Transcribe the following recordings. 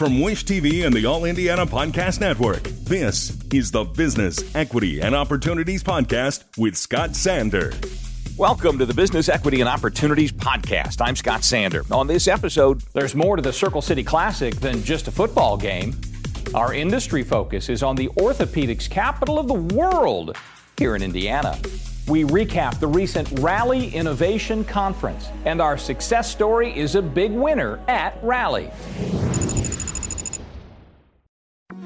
From Wish TV and the All Indiana Podcast Network, this is the Business, Equity, and Opportunities Podcast with Scott Sander. Welcome to the Business Equity and Opportunities Podcast. I'm Scott Sander. On this episode, there's more to the Circle City Classic than just a football game. Our industry focus is on the orthopedics capital of the world here in Indiana. We recap the recent Rally Innovation Conference, and our success story is a big winner at Rally.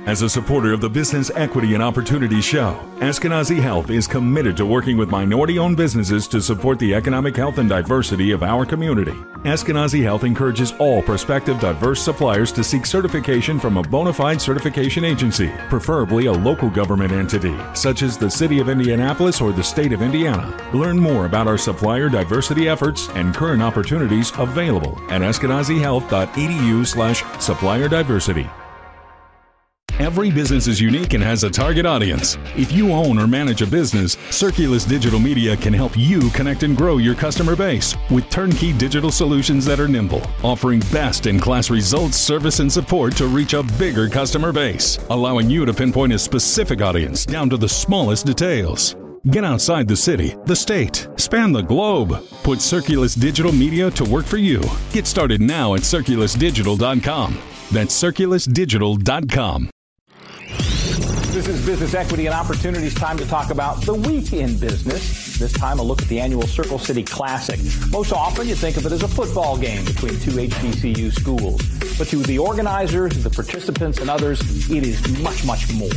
As a supporter of the Business Equity and Opportunity Show, Eskenazi Health is committed to working with minority owned businesses to support the economic health and diversity of our community. Eskenazi Health encourages all prospective diverse suppliers to seek certification from a bona fide certification agency, preferably a local government entity, such as the City of Indianapolis or the State of Indiana. Learn more about our supplier diversity efforts and current opportunities available at eskenazihealth.edu slash supplier diversity. Every business is unique and has a target audience. If you own or manage a business, Circulus Digital Media can help you connect and grow your customer base with turnkey digital solutions that are nimble, offering best in class results, service, and support to reach a bigger customer base, allowing you to pinpoint a specific audience down to the smallest details. Get outside the city, the state, span the globe. Put Circulus Digital Media to work for you. Get started now at circulusdigital.com. That's circulusdigital.com. This is Business Equity and Opportunities. Time to talk about the week in business. This time, a look at the annual Circle City Classic. Most often, you think of it as a football game between two HBCU schools. But to the organizers, the participants, and others, it is much, much more.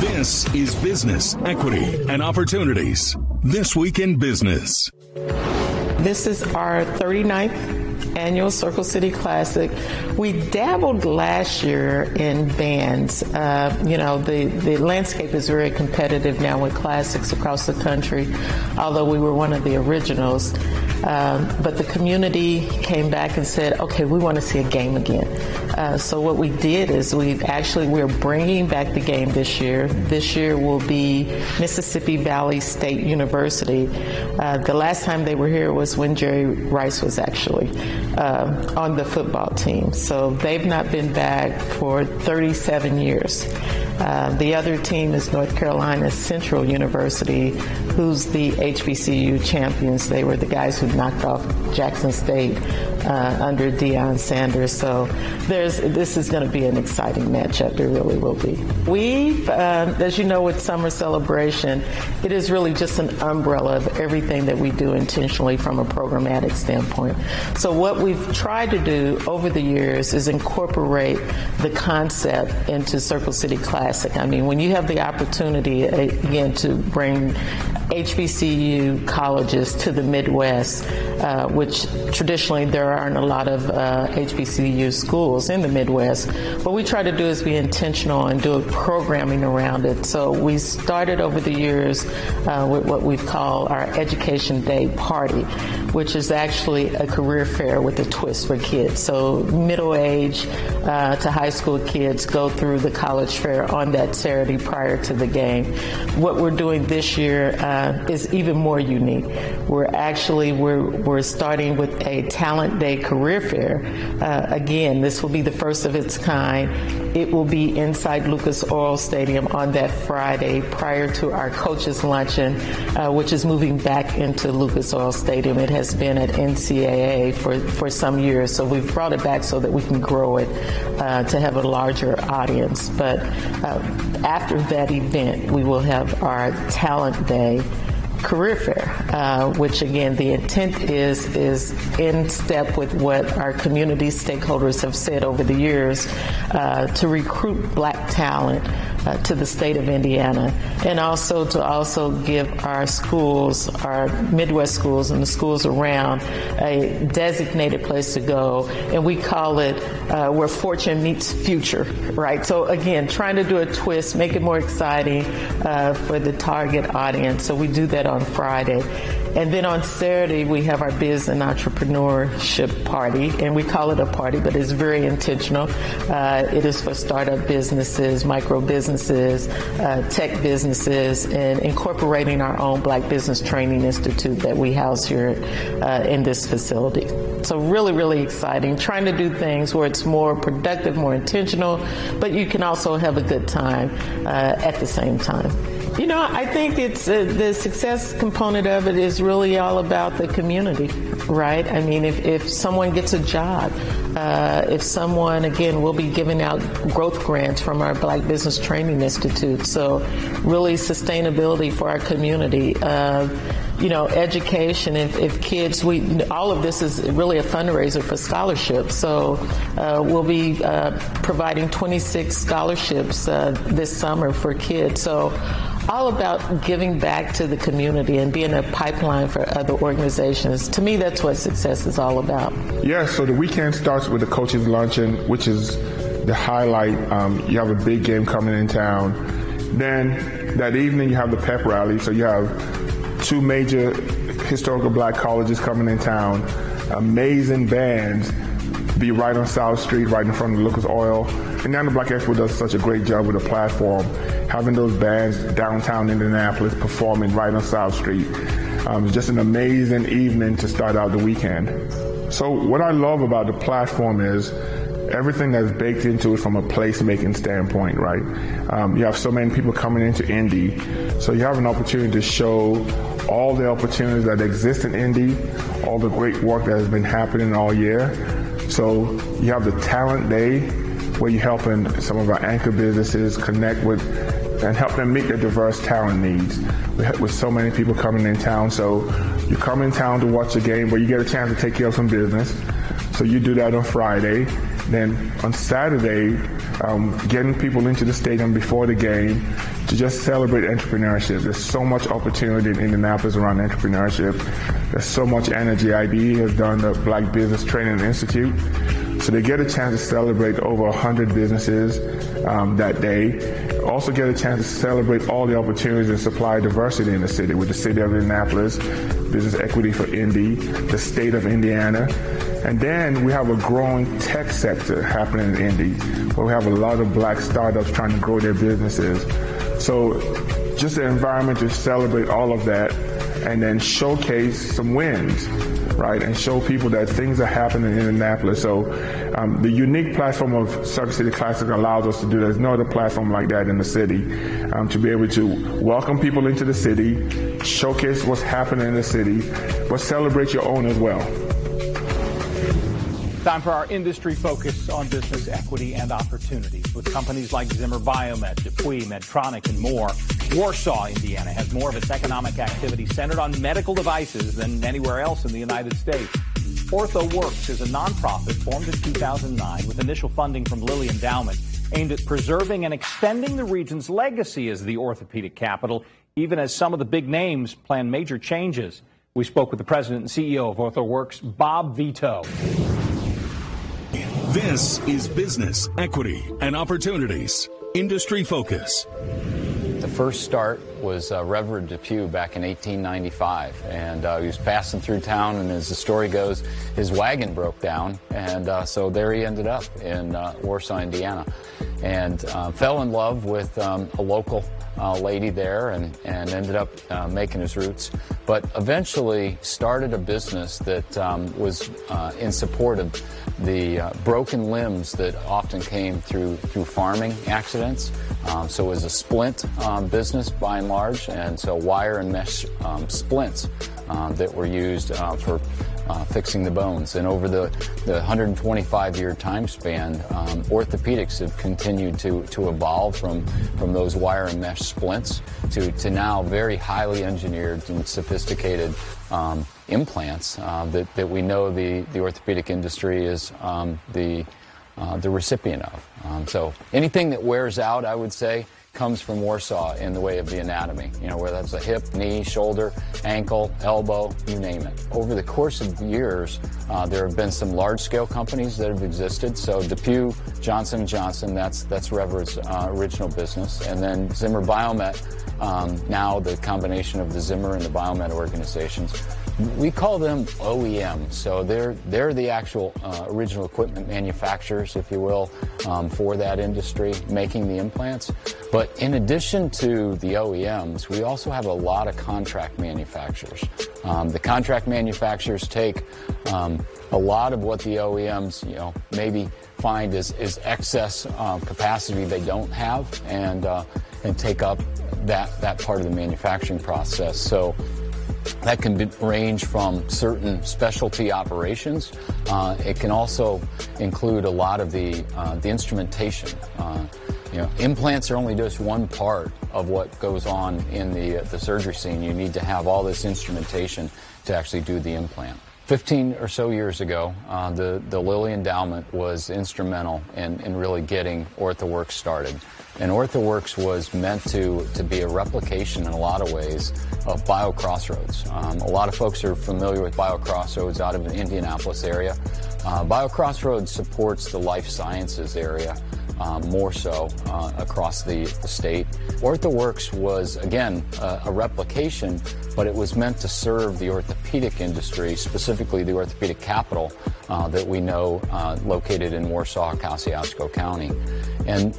This is Business, Equity, and Opportunities. This Week in Business. This is our 39th annual Circle City Classic. We dabbled last year in bands. Uh, you know, the, the landscape is very competitive now with classics across the country, although we were one of the originals. Um, but the community came back and said, okay, we want to see a game again. Uh, so what we did is we actually, we're bringing back the game this year. This year will be Mississippi Valley State University. Uh, the last time they were here was when Jerry Rice was actually uh, on the football team. So they've not been back for 37 years. Uh, the other team is North Carolina Central University, who's the HBCU champions. They were the guys who knocked off Jackson State uh, under Deion Sanders. So there's this is going to be an exciting matchup. It really will be. We, uh, as you know, with summer celebration, it is really just an umbrella of everything that we do intentionally from a programmatic standpoint. So what we've tried to do over the years is incorporate the concept into Circle City Classic. I mean, when you have the opportunity uh, again to bring HBCU colleges to the Midwest, uh, which traditionally there aren't a lot of uh, HBCU schools in the Midwest. What we try to do is be intentional and do programming around it. So we started over the years uh, with what we've called our Education Day Party, which is actually a career fair with a twist for kids. So middle age uh, to high school kids go through the college fair on that Saturday prior to the game. What we're doing this year uh, is even more unique. We're actually we're we're starting with a talent day career fair. Uh, again, this will be the first of its kind. It will be inside Lucas Oil Stadium on that Friday prior to our coaches luncheon, uh, which is moving back into Lucas Oil Stadium. It has been at NCAA for for some years, so we've brought it back so that we can grow it uh, to have a larger audience. But uh, after that event, we will have our talent day career fair, uh, which again the intent is is in step with what our community stakeholders have said over the years uh, to recruit black talent uh, to the state of Indiana, and also to also give our schools, our Midwest schools, and the schools around a designated place to go, and we call it uh, where fortune meets future, right? So again, trying to do a twist, make it more exciting uh, for the target audience. So we do that on Friday. And then on Saturday, we have our biz and entrepreneurship party, and we call it a party, but it's very intentional. Uh, it is for startup businesses, micro businesses, uh, tech businesses, and incorporating our own Black Business Training Institute that we house here uh, in this facility. So really, really exciting. Trying to do things where it's more productive, more intentional, but you can also have a good time uh, at the same time. You know, I think it's uh, the success component of it is really all about the community, right? I mean, if, if someone gets a job, uh, if someone, again, we'll be giving out growth grants from our Black Business Training Institute. So, really, sustainability for our community. Uh, you know, education. If, if, kids, we all of this is really a fundraiser for scholarships. So uh, we'll be uh, providing 26 scholarships uh, this summer for kids. So all about giving back to the community and being a pipeline for other organizations. To me, that's what success is all about. Yeah, so the weekend starts with the coaches luncheon, which is the highlight. Um, you have a big game coming in town. Then that evening, you have the pep rally. So you have two major historical black colleges coming in town, amazing bands be right on South Street, right in front of Lucas Oil. And now the Black Expo does such a great job with the platform, having those bands downtown Indianapolis performing right on South Street. Um, it's just an amazing evening to start out the weekend. So what I love about the platform is everything that's baked into it from a placemaking standpoint, right? Um, you have so many people coming into Indy, so you have an opportunity to show all the opportunities that exist in Indy, all the great work that has been happening all year, so you have the talent day where you're helping some of our anchor businesses connect with and help them meet their diverse talent needs. With so many people coming in town, so you come in town to watch a game but you get a chance to take care of some business. So you do that on Friday. Then on Saturday, um, getting people into the stadium before the game to just celebrate entrepreneurship. There's so much opportunity in Indianapolis around entrepreneurship. There's so much energy. IBE has done the Black Business Training Institute. So they get a chance to celebrate over 100 businesses um, that day. Also get a chance to celebrate all the opportunities and supply diversity in the city with the city of Indianapolis, Business Equity for Indy, the state of Indiana. And then we have a growing tech sector happening in Indy, where we have a lot of black startups trying to grow their businesses. So just an environment to celebrate all of that and then showcase some wins, right? And show people that things are happening in Indianapolis. So um, the unique platform of Circle City Classic allows us to do that. There's no other platform like that in the city um, to be able to welcome people into the city, showcase what's happening in the city, but celebrate your own as well. Time for our industry focus on business equity and opportunities. With companies like Zimmer Biomet, DePuy, Medtronic, and more, Warsaw, Indiana has more of its economic activity centered on medical devices than anywhere else in the United States. OrthoWorx is a nonprofit formed in 2009 with initial funding from Lilly Endowment aimed at preserving and extending the region's legacy as the orthopedic capital, even as some of the big names plan major changes. We spoke with the president and CEO of OrthoWorx, Bob Vitoux. This is Business, Equity, and Opportunities. Industry Focus. The first start was uh, Reverend DePuy back in 1895, and uh, he was passing through town, and as the story goes, his wagon broke down, and uh, so there he ended up in uh, Warsaw, Indiana, and uh, fell in love with um, a local uh, lady there and, and ended up uh, making his roots. But eventually started a business that um, was uh, in support of the uh, broken limbs that often came through through farming accidents. Um, so it was a splint um, business by and large, and so wire and mesh um, splints uh, that were used uh, for uh, fixing the bones. And over the, the 125 year time span, um, orthopedics have continued to, to evolve from, from those wire and mesh splints to, to now very highly engineered and sophisticated um, implants uh, that, that we know the, the orthopedic industry is um, the, uh, the recipient of. Um, so anything that wears out, I would say, comes from Warsaw in the way of the anatomy. You know, whether that's a hip, knee, shoulder, ankle, elbow, you name it. Over the course of years, uh, there have been some large-scale companies that have existed. So DePuy, Johnson Johnson, that's that's Reverend's uh, original business, and then Zimmer Biomet um, now the combination of the Zimmer and the Biomet organizations. We call them OEM, so they're they're the actual uh, original equipment manufacturers, if you will, um, for that industry, making the implants. But in addition to the OEMs, we also have a lot of contract manufacturers. Um, the contract manufacturers take um, a lot of what the OEMs, you know, maybe find is, is excess uh, capacity they don't have, and uh, and take up that that part of the manufacturing process. So that can be, range from certain specialty operations. Uh, it can also include a lot of the uh, the instrumentation. Uh, you know, implants are only just one part of what goes on in the the surgery scene. You need to have all this instrumentation to actually do the implant. 15 or so years ago, uh, the, the Lilly Endowment was instrumental in, in really getting OrthoWorx started. And OrthoWorx was meant to, to be a replication in a lot of ways of BioCrossroads. Um, a lot of folks are familiar with BioCrossroads out of the Indianapolis area. Uh, BioCrossroads supports the life sciences area. Um, more so uh, across the, the, state. OrthoWorx was, again, uh, a replication, but it was meant to serve the orthopedic industry, specifically the orthopedic capital uh, that we know uh, located in Warsaw, Kosciusko County. And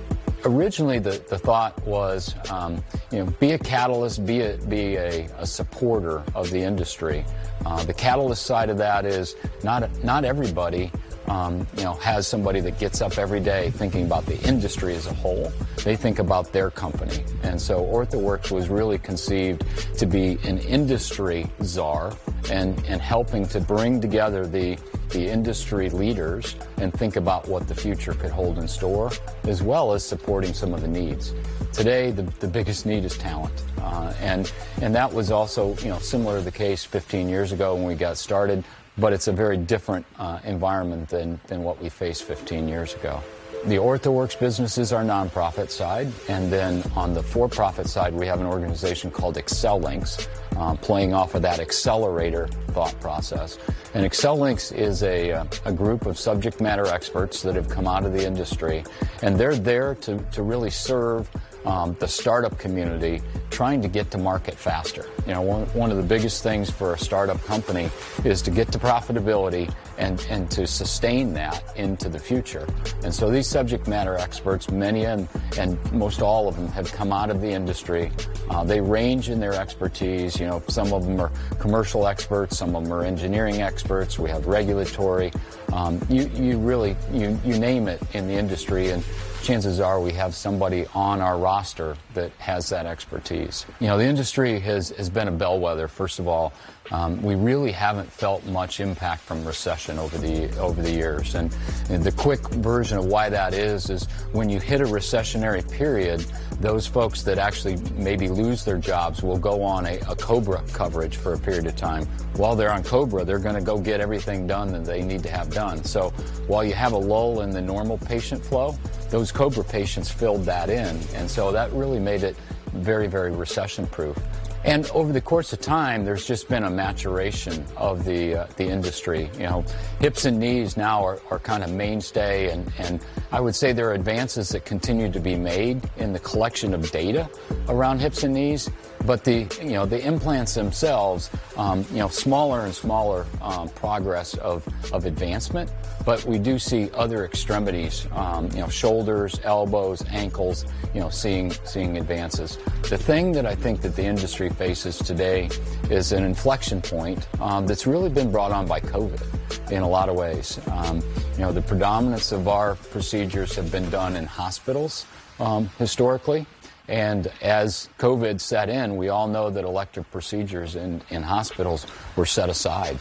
originally the, the thought was, um, you know, be a catalyst, be a, be a, a supporter of the industry. Uh, the catalyst side of that is not, not everybody um, you know, has somebody that gets up every day thinking about the industry as a whole. They think about their company. And so OrthoWorx was really conceived to be an industry czar and, and helping to bring together the the industry leaders and think about what the future could hold in store, as well as supporting some of the needs. Today, the, the biggest need is talent. Uh, and, and that was also, you know, similar to the case 15 years ago when we got started, but it's a very different uh, environment than, than what we faced 15 years ago. The OrthoWorx business is our nonprofit side, and then on the for-profit side, we have an organization called ExcelLinks, uh, playing off of that accelerator thought process. And ExcelLinks is a, uh, a group of subject matter experts that have come out of the industry, and they're there to, to really serve um, the startup community trying to get to market faster. You know, one, one of the biggest things for a startup company is to get to profitability and, and to sustain that into the future. And so these subject matter experts, many and, and most all of them have come out of the industry. Uh, they range in their expertise. You know, some of them are commercial experts, some of them are engineering experts. We have regulatory. Um, you, you really, you, you name it in the industry. And chances are we have somebody on our roster that has that expertise. You know, the industry has, has been a bellwether, first of all. Um, we really haven't felt much impact from recession over the over the years, and, and the quick version of why that is is when you hit a recessionary period, those folks that actually maybe lose their jobs will go on a, a COBRA coverage for a period of time. While they're on COBRA, they're going to go get everything done that they need to have done. So while you have a lull in the normal patient flow, those COBRA patients filled that in. And so that really made it very, very recession proof. And over the course of time, there's just been a maturation of the uh, the industry. You know, hips and knees now are, are kind of mainstay, and, and I would say there are advances that continue to be made in the collection of data around hips and knees. But the you know the implants themselves, um, you know, smaller and smaller um, progress of of advancement. But we do see other extremities, um, you know, shoulders, elbows, ankles, you know, seeing seeing advances. The thing that I think that the industry faces today is an inflection point um, that's really been brought on by COVID in a lot of ways. Um, you know, the predominance of our procedures have been done in hospitals um, historically. And as COVID set in, we all know that elective procedures in, in hospitals were set aside.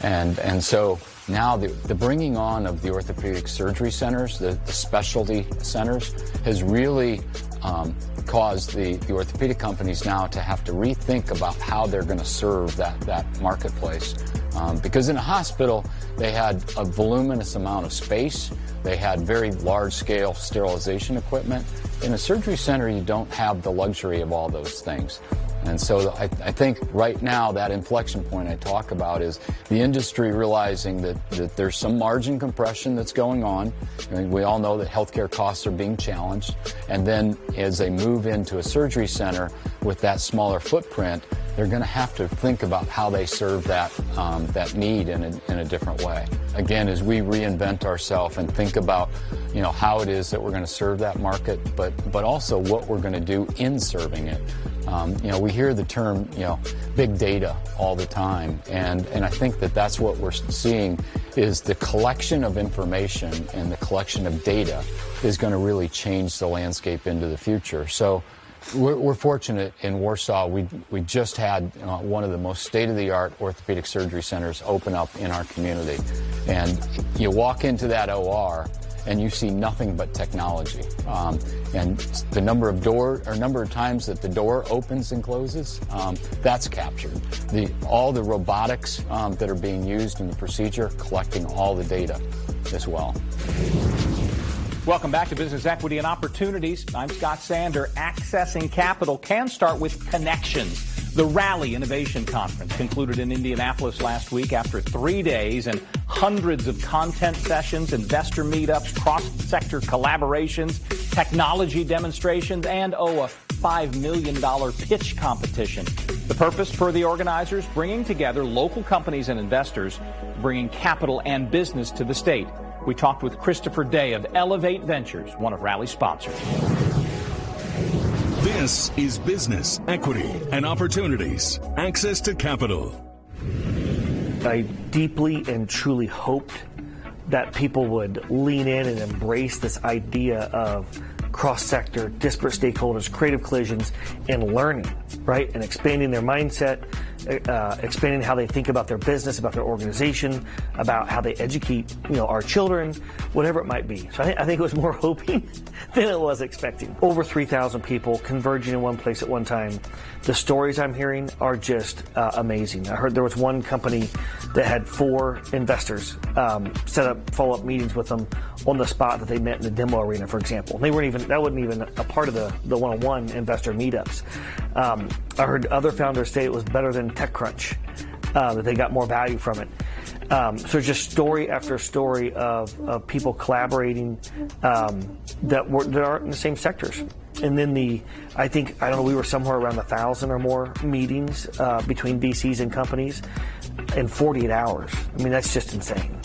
And, and so now the, the bringing on of the orthopedic surgery centers, the, the specialty centers, has really um, caused the, the orthopedic companies now to have to rethink about how they're going to serve that, that marketplace. Um, because in a hospital, they had a voluminous amount of space, they had very large scale sterilization equipment. In a surgery center, you don't have the luxury of all those things. And so I, I, think right now that inflection point I talk about is the industry realizing that, that there's some margin compression that's going on. I mean, we all know that healthcare costs are being challenged. And then as they move into a surgery center with that smaller footprint, they're going to have to think about how they serve that um, that need in a, in a different way. Again, as we reinvent ourselves and think about, you know, how it is that we're going to serve that market, but but also what we're going to do in serving it. Um, you know, we hear the term, you know, big data all the time, and and I think that that's what we're seeing is the collection of information and the collection of data is going to really change the landscape into the future. So. We're, we're, fortunate in Warsaw. We, we just had uh, one of the most state of the art orthopedic surgery centers open up in our community. And you walk into that OR and you see nothing but technology. Um, and the number of door or number of times that the door opens and closes, um, that's captured. The, all the robotics um, that are being used in the procedure, collecting all the data as well. Welcome back to Business Equity and Opportunities. I'm Scott Sander. Accessing capital can start with connections. The Rally Innovation Conference concluded in Indianapolis last week after three days and hundreds of content sessions, investor meetups, cross-sector collaborations, technology demonstrations, and oh, a $5 million pitch competition. The purpose for the organizers, bringing together local companies and investors, bringing capital and business to the state. We talked with Christopher Day of Elevate Ventures, one of Rally's sponsors. This is Business, Equity, and Opportunities. Access to capital. I deeply and truly hoped that people would lean in and embrace this idea of cross sector, disparate stakeholders, creative collisions, and learning, right? And expanding their mindset, uh, expanding how they think about their business, about their organization, about how they educate, you know, our children, whatever it might be. So I, th- I think it was more hoping than it was expecting. Over 3,000 people converging in one place at one time. The stories I'm hearing are just uh, amazing. I heard there was one company that had four investors um, set up follow-up meetings with them on the spot that they met in the demo arena, for example. And they weren't even that wasn't even a part of the the one-on-one investor meetups. Um, I heard other founders say it was better than TechCrunch, uh, that they got more value from it. Um, so just story after story of, of people collaborating um, that were that aren't in the same sectors. And then the, I think I don't know, we were somewhere around a thousand or more meetings uh, between VCs and companies in 48 hours. I mean that's just insane.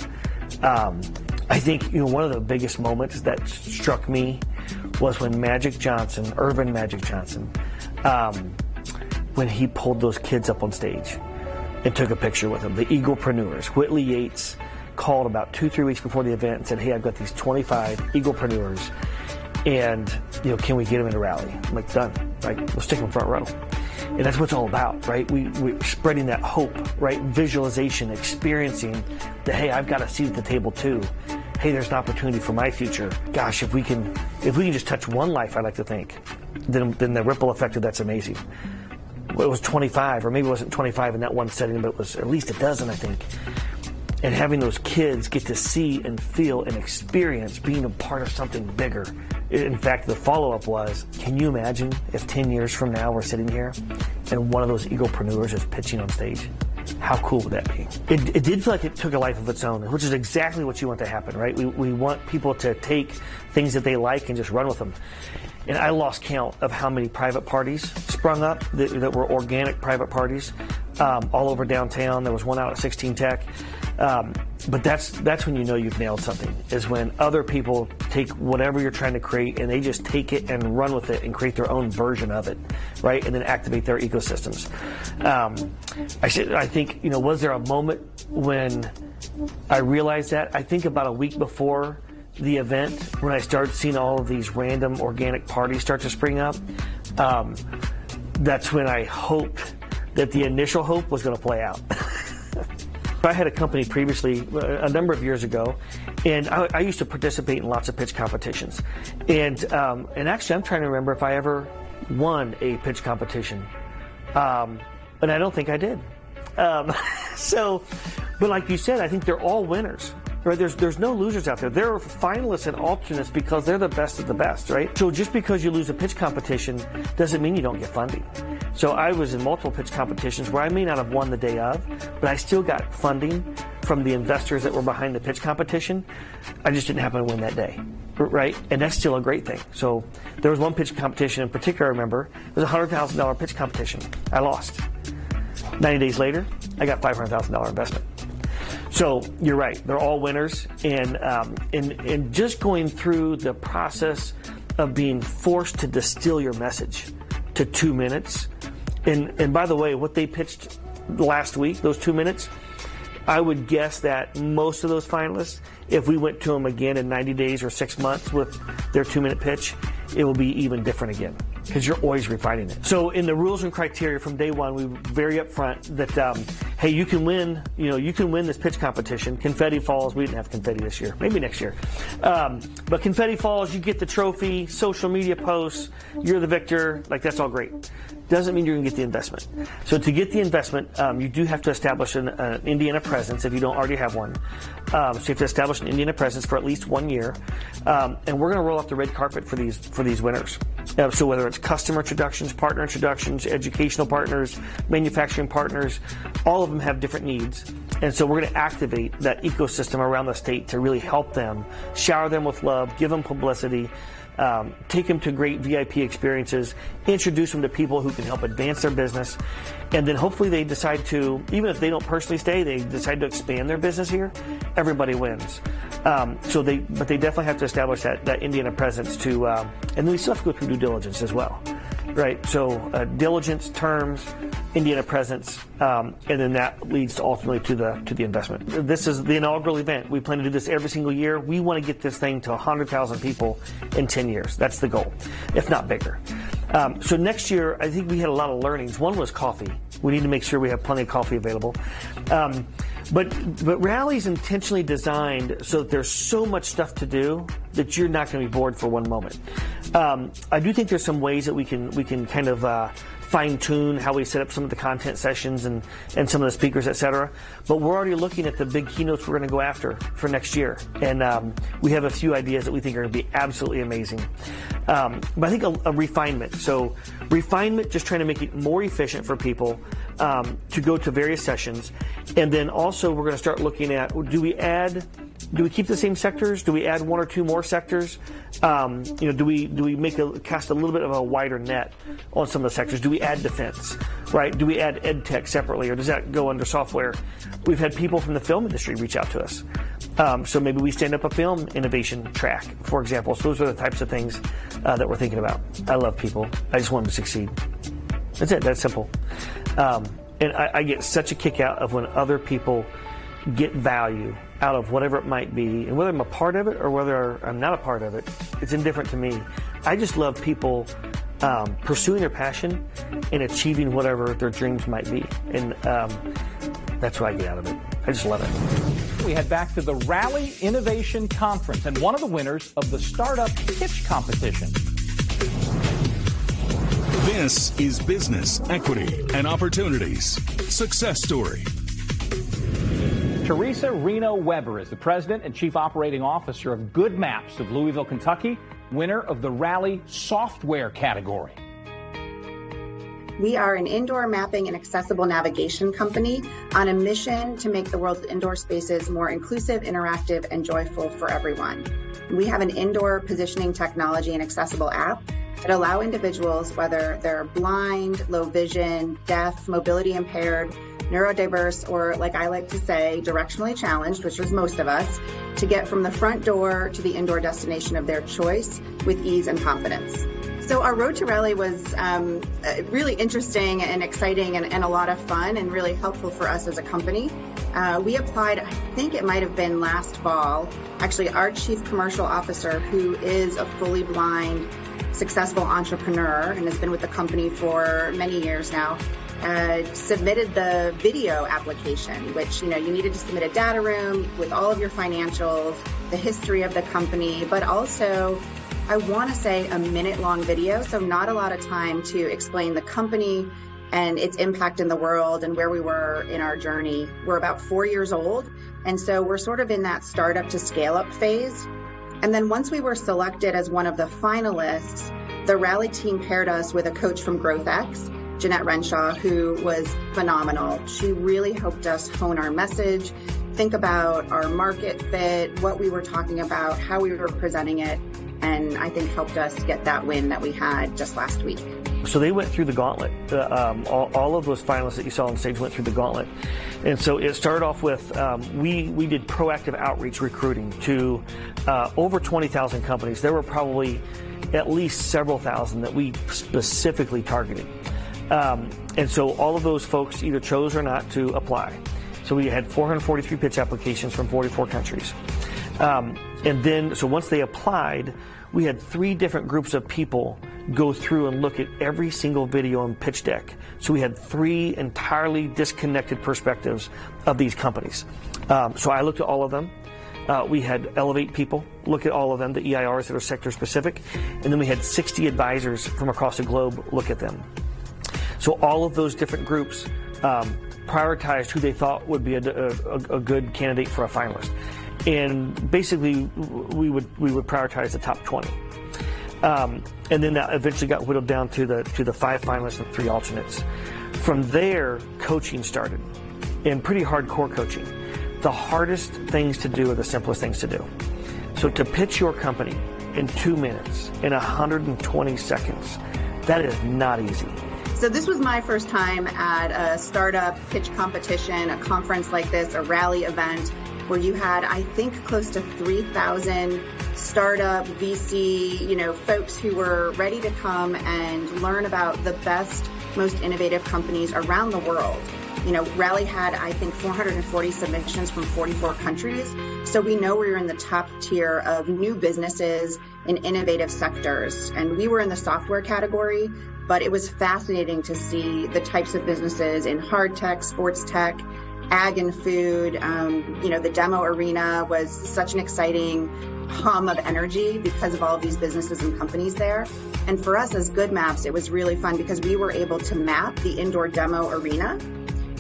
Um, I think you know one of the biggest moments that struck me was when Magic Johnson, Earvin Magic Johnson, um, when he pulled those kids up on stage and took a picture with them. The Eaglepreneurs. Whitley Yates called about two, three weeks before the event and said, "Hey, I've got these 25 Eaglepreneurs, and you know, can we get them in a rally?" I'm like, "Done. Right? We'll stick them front row." And that's what it's all about, right? We, we're spreading that hope, right? Visualization, experiencing that, hey, I've got a seat at the table too. Hey, there's an opportunity for my future. Gosh, if we can, if we can just touch one life, I like to think, then, then the ripple effect of that's amazing it was 25, or maybe it wasn't 25 in that one setting, but it was at least a dozen, I think. And having those kids get to see and feel and experience being a part of something bigger. In fact, the follow up was can you imagine if 10 years from now we're sitting here and one of those Eaglepreneurs is pitching on stage? How cool would that be? It, it, did feel like it took a life of its own, which is exactly what you want to happen, right? We, we want people to take things that they like and just run with them. And I lost count of how many private parties sprung up that, that were organic private parties um, all over downtown. There was one out at 16 Tech. Um, but that's that's when you know you've nailed something. Is when other people take whatever you're trying to create and they just take it and run with it and create their own version of it, right? And then activate their ecosystems. Um, I should, I think you know was there a moment when I realized that? I think about a week before the event when I started seeing all of these random organic parties start to spring up. Um, that's when I hoped that the initial hope was going to play out. I had a company previously, uh, a number of years ago, and I, I used to participate in lots of pitch competitions. And um, and actually, I'm trying to remember if I ever won a pitch competition, um, but I don't think I did. Um, so, but like you said, I think they're all winners Right? There's there's no losers out there. There are finalists and alternates because they're the best of the best, right? So just because you lose a pitch competition doesn't mean you don't get funding. So I was in multiple pitch competitions where I may not have won the day of, but I still got funding from the investors that were behind the pitch competition. I just didn't happen to win that day, right? And that's still a great thing. So there was one pitch competition in particular I remember. It was a hundred thousand dollar pitch competition. I lost. Ninety days later, I got five hundred thousand dollar investment. So you're right; they're all winners, and um, and and just going through the process of being forced to distill your message to two minutes. And and by the way, what they pitched last week, those two minutes, I would guess that most of those finalists, if we went to them again in 90 days or six months with their two minute pitch, it will be even different again because you're always refining it. So in the rules and criteria from day one, we were very upfront that um, hey, you can win. You know, you can win this pitch competition. Confetti falls. We didn't have confetti this year. Maybe next year. Um, but confetti falls. You get the trophy. Social media posts. You're the victor. Like that's all great. Doesn't mean you're going to get the investment. So to get the investment, um, you do have to establish an, an, Indiana presence if you don't already have one. Um, so you have to establish an Indiana presence for at least one year, um, and we're going to roll out the red carpet for these for these winners. Uh, so whether it's customer introductions, partner introductions, educational partners, manufacturing partners, all of them have different needs. And so we're going to activate that ecosystem around the state to really help them, shower them with love, give them publicity, um, take them to great VIP experiences, introduce them to people who can help advance their business, and then hopefully they decide to, even if they don't personally stay, they decide to expand their business here. Everybody wins. Um, so they, but they definitely have to establish that, that Indiana presence to, um, and then we still have to go through due diligence as well right? So uh, diligence, terms, Indiana presence, um, and then that leads to ultimately to the to the investment. This is the inaugural event. We plan to do this every single year. We want to get this thing to 100,000 people in 10 years. That's the goal, if not bigger. Um, so next year, I think we had a lot of learnings. One was coffee. We need to make sure we have plenty of coffee available. Um, but but Rally's intentionally designed so that there's so much stuff to do that you're not going to be bored for one moment. Um, I do think there's some ways that we can we can kind of uh, fine tune how we set up some of the content sessions and, and some of the speakers, et cetera. But we're already looking at the big keynotes we're going to go after for next year. And um, we have a few ideas that we think are going to be absolutely amazing. Um, but I think a, a, refinement. So, refinement, just trying to make it more efficient for people um, to go to various sessions. And then also, we're going to start looking at do we add do we keep the same sectors? Do we add one or two more sectors? Um, you know, do we do we make a cast a little bit of a wider net on some of the sectors? Do we add defense? Right? Do we add ed tech separately, or does that go under software? We've had people from the film industry reach out to us, um, so maybe we stand up a film innovation track, for example. So those are the types of things uh, that we're thinking about. I love people. I just want them to succeed. That's it. That's simple. Um, and I, I get such a kick out of when other people get value out of whatever it might be, and whether I'm a part of it or whether I'm not a part of it, it's indifferent to me. I just love people um, pursuing their passion and achieving whatever their dreams might be, and um, that's what I get out of it. I just love it. We head back to the Rally Innovation Conference and one of the winners of the Startup Pitch Competition. This is Business, Equity, and Opportunities Success Story. Theresa Reno-Weber is the president and chief operating officer of GoodMaps of Louisville, Kentucky, winner of the Rally software category. We are an indoor mapping and accessible navigation company on a mission to make the world's indoor spaces more inclusive, interactive, and joyful for everyone. We have an indoor positioning technology and accessible app that allow individuals, whether they're blind, low vision, deaf, mobility impaired, neurodiverse, or like I like to say, directionally challenged, which is most of us, to get from the front door to the indoor destination of their choice with ease and confidence. So our road to rally was um, uh, really interesting and exciting and, and, a lot of fun and really helpful for us as a company. Uh, we applied, I think it might have been last fall. Actually, our chief commercial officer, who is a fully blind, successful entrepreneur and has been with the company for many years now, uh, submitted the video application, which you know you needed to submit a data room with all of your financials, the history of the company, but also I want to say a minute long video, so not a lot of time to explain the company and its impact in the world and where we were in our journey. We're about four years old And so we're sort of in that startup to scale up phase. And then once we were selected as one of the finalists, the rally team paired us with a coach from GrowthX, Jeanette Renshaw, who was phenomenal. She really helped us hone our message, think about our market fit, what we were talking about, how we were presenting it, and I think helped us get that win that we had just last week. So they went through the gauntlet. Uh, um, all, all, of those finalists that you saw on stage went through the gauntlet. And so it started off with um, we, we did proactive outreach recruiting to uh, over 20,000 companies. There were probably at least several thousand that we specifically targeted. Um, and so all of those folks either chose or not to apply. So we had 443 pitch applications from 44 countries. Um, and then, so once they applied, we had three different groups of people go through and look at every single video and pitch deck. So we had three entirely disconnected perspectives of these companies. Um, so I looked at all of them. Uh, we had Elevate people look at all of them, the EIRs that are sector specific, and then we had 60 advisors from across the globe look at them. So all of those different groups um, prioritized who they thought would be a, a, a good candidate for a finalist and basically we would we would prioritize the top 20. Um, and then that eventually got whittled down to the to the five finalists and three alternates. From there, coaching started, and pretty hardcore coaching. The hardest things to do are the simplest things to do. So to pitch your company in two minutes, in 120 seconds, that is not easy. So this was my first time at a startup pitch competition, a conference like this, a rally event where you had, I think, close to 3,000 startup VC, you know, folks who were ready to come and learn about the best, most innovative companies around the world. You know, Rally had, I think, 440 submissions from 44 countries. So we know we're in the top tier of new businesses in innovative sectors. And we were in the software category, but it was fascinating to see the types of businesses in hard tech, sports tech, ag and food. Um, you know, the demo arena was such an exciting hum of energy because of all of these businesses and companies there. And for us as GoodMaps, it was really fun because we were able to map the indoor demo arena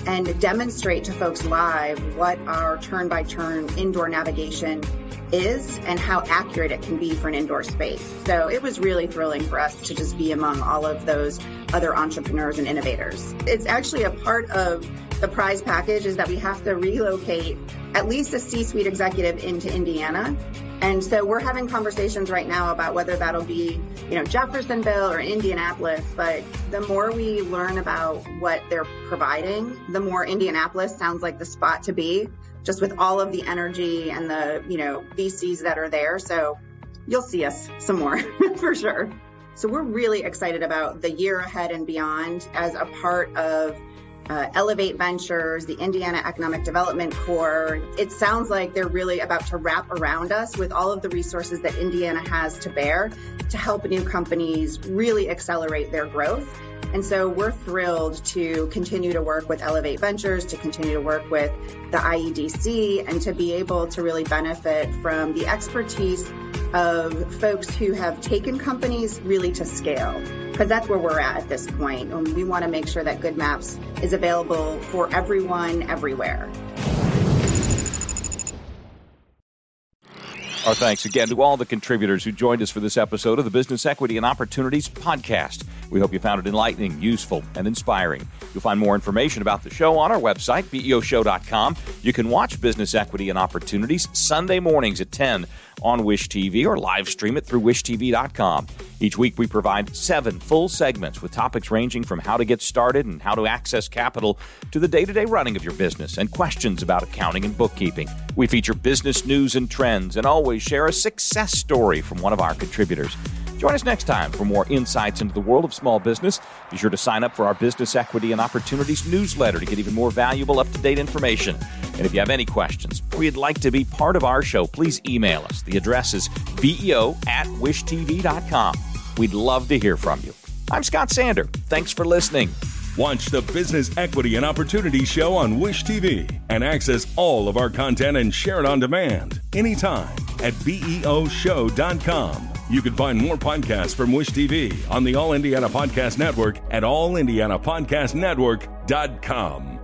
and demonstrate to folks live what our turn by turn indoor navigation is and how accurate it can be for an indoor space. So it was really thrilling for us to just be among all of those other entrepreneurs and innovators. It's actually a part of the prize package is that we have to relocate at least a C-suite executive into Indiana. And so we're having conversations right now about whether that'll be, you know, Jeffersonville or Indianapolis. But the more we learn about what they're providing, the more Indianapolis sounds like the spot to be, just with all of the energy and the, you know, VCs that are there. So you'll see us some more for sure. So we're really excited about the year ahead and beyond as a part of uh, Elevate Ventures, the Indiana Economic Development Corps. It sounds like they're really about to wrap around us with all of the resources that Indiana has to bear to help new companies really accelerate their growth. And so we're thrilled to continue to work with Elevate Ventures, to continue to work with the IEDC, and to be able to really benefit from the expertise of folks who have taken companies really to scale because that's where we're at at this point. And we want to make sure that GoodMaps is available for everyone everywhere. Our thanks again to all the contributors who joined us for this episode of the Business Equity and Opportunities podcast. We hope you found it enlightening, useful, and inspiring. You'll find more information about the show on our website, beoshow.com. You can watch Business Equity and Opportunities Sunday mornings at 10 on Wish TV or live stream it through wishtv.com. Each week, we provide seven full segments with topics ranging from how to get started and how to access capital to the day to day running of your business and questions about accounting and bookkeeping. We feature business news and trends and always share a success story from one of our contributors. Join us next time for more insights into the world of small business. Be sure to sign up for our Business Equity and Opportunities newsletter to get even more valuable, up to date information. And if you have any questions or you'd like to be part of our show, please email us. The address is beo at wishtv.com. We'd love to hear from you. I'm Scott Sander. Thanks for listening. Watch the Business Equity and Opportunity Show on Wish TV and access all of our content and share it on demand anytime at beoshow.com. You can find more podcasts from Wish TV on the All Indiana Podcast Network at allindianapodcastnetwork.com.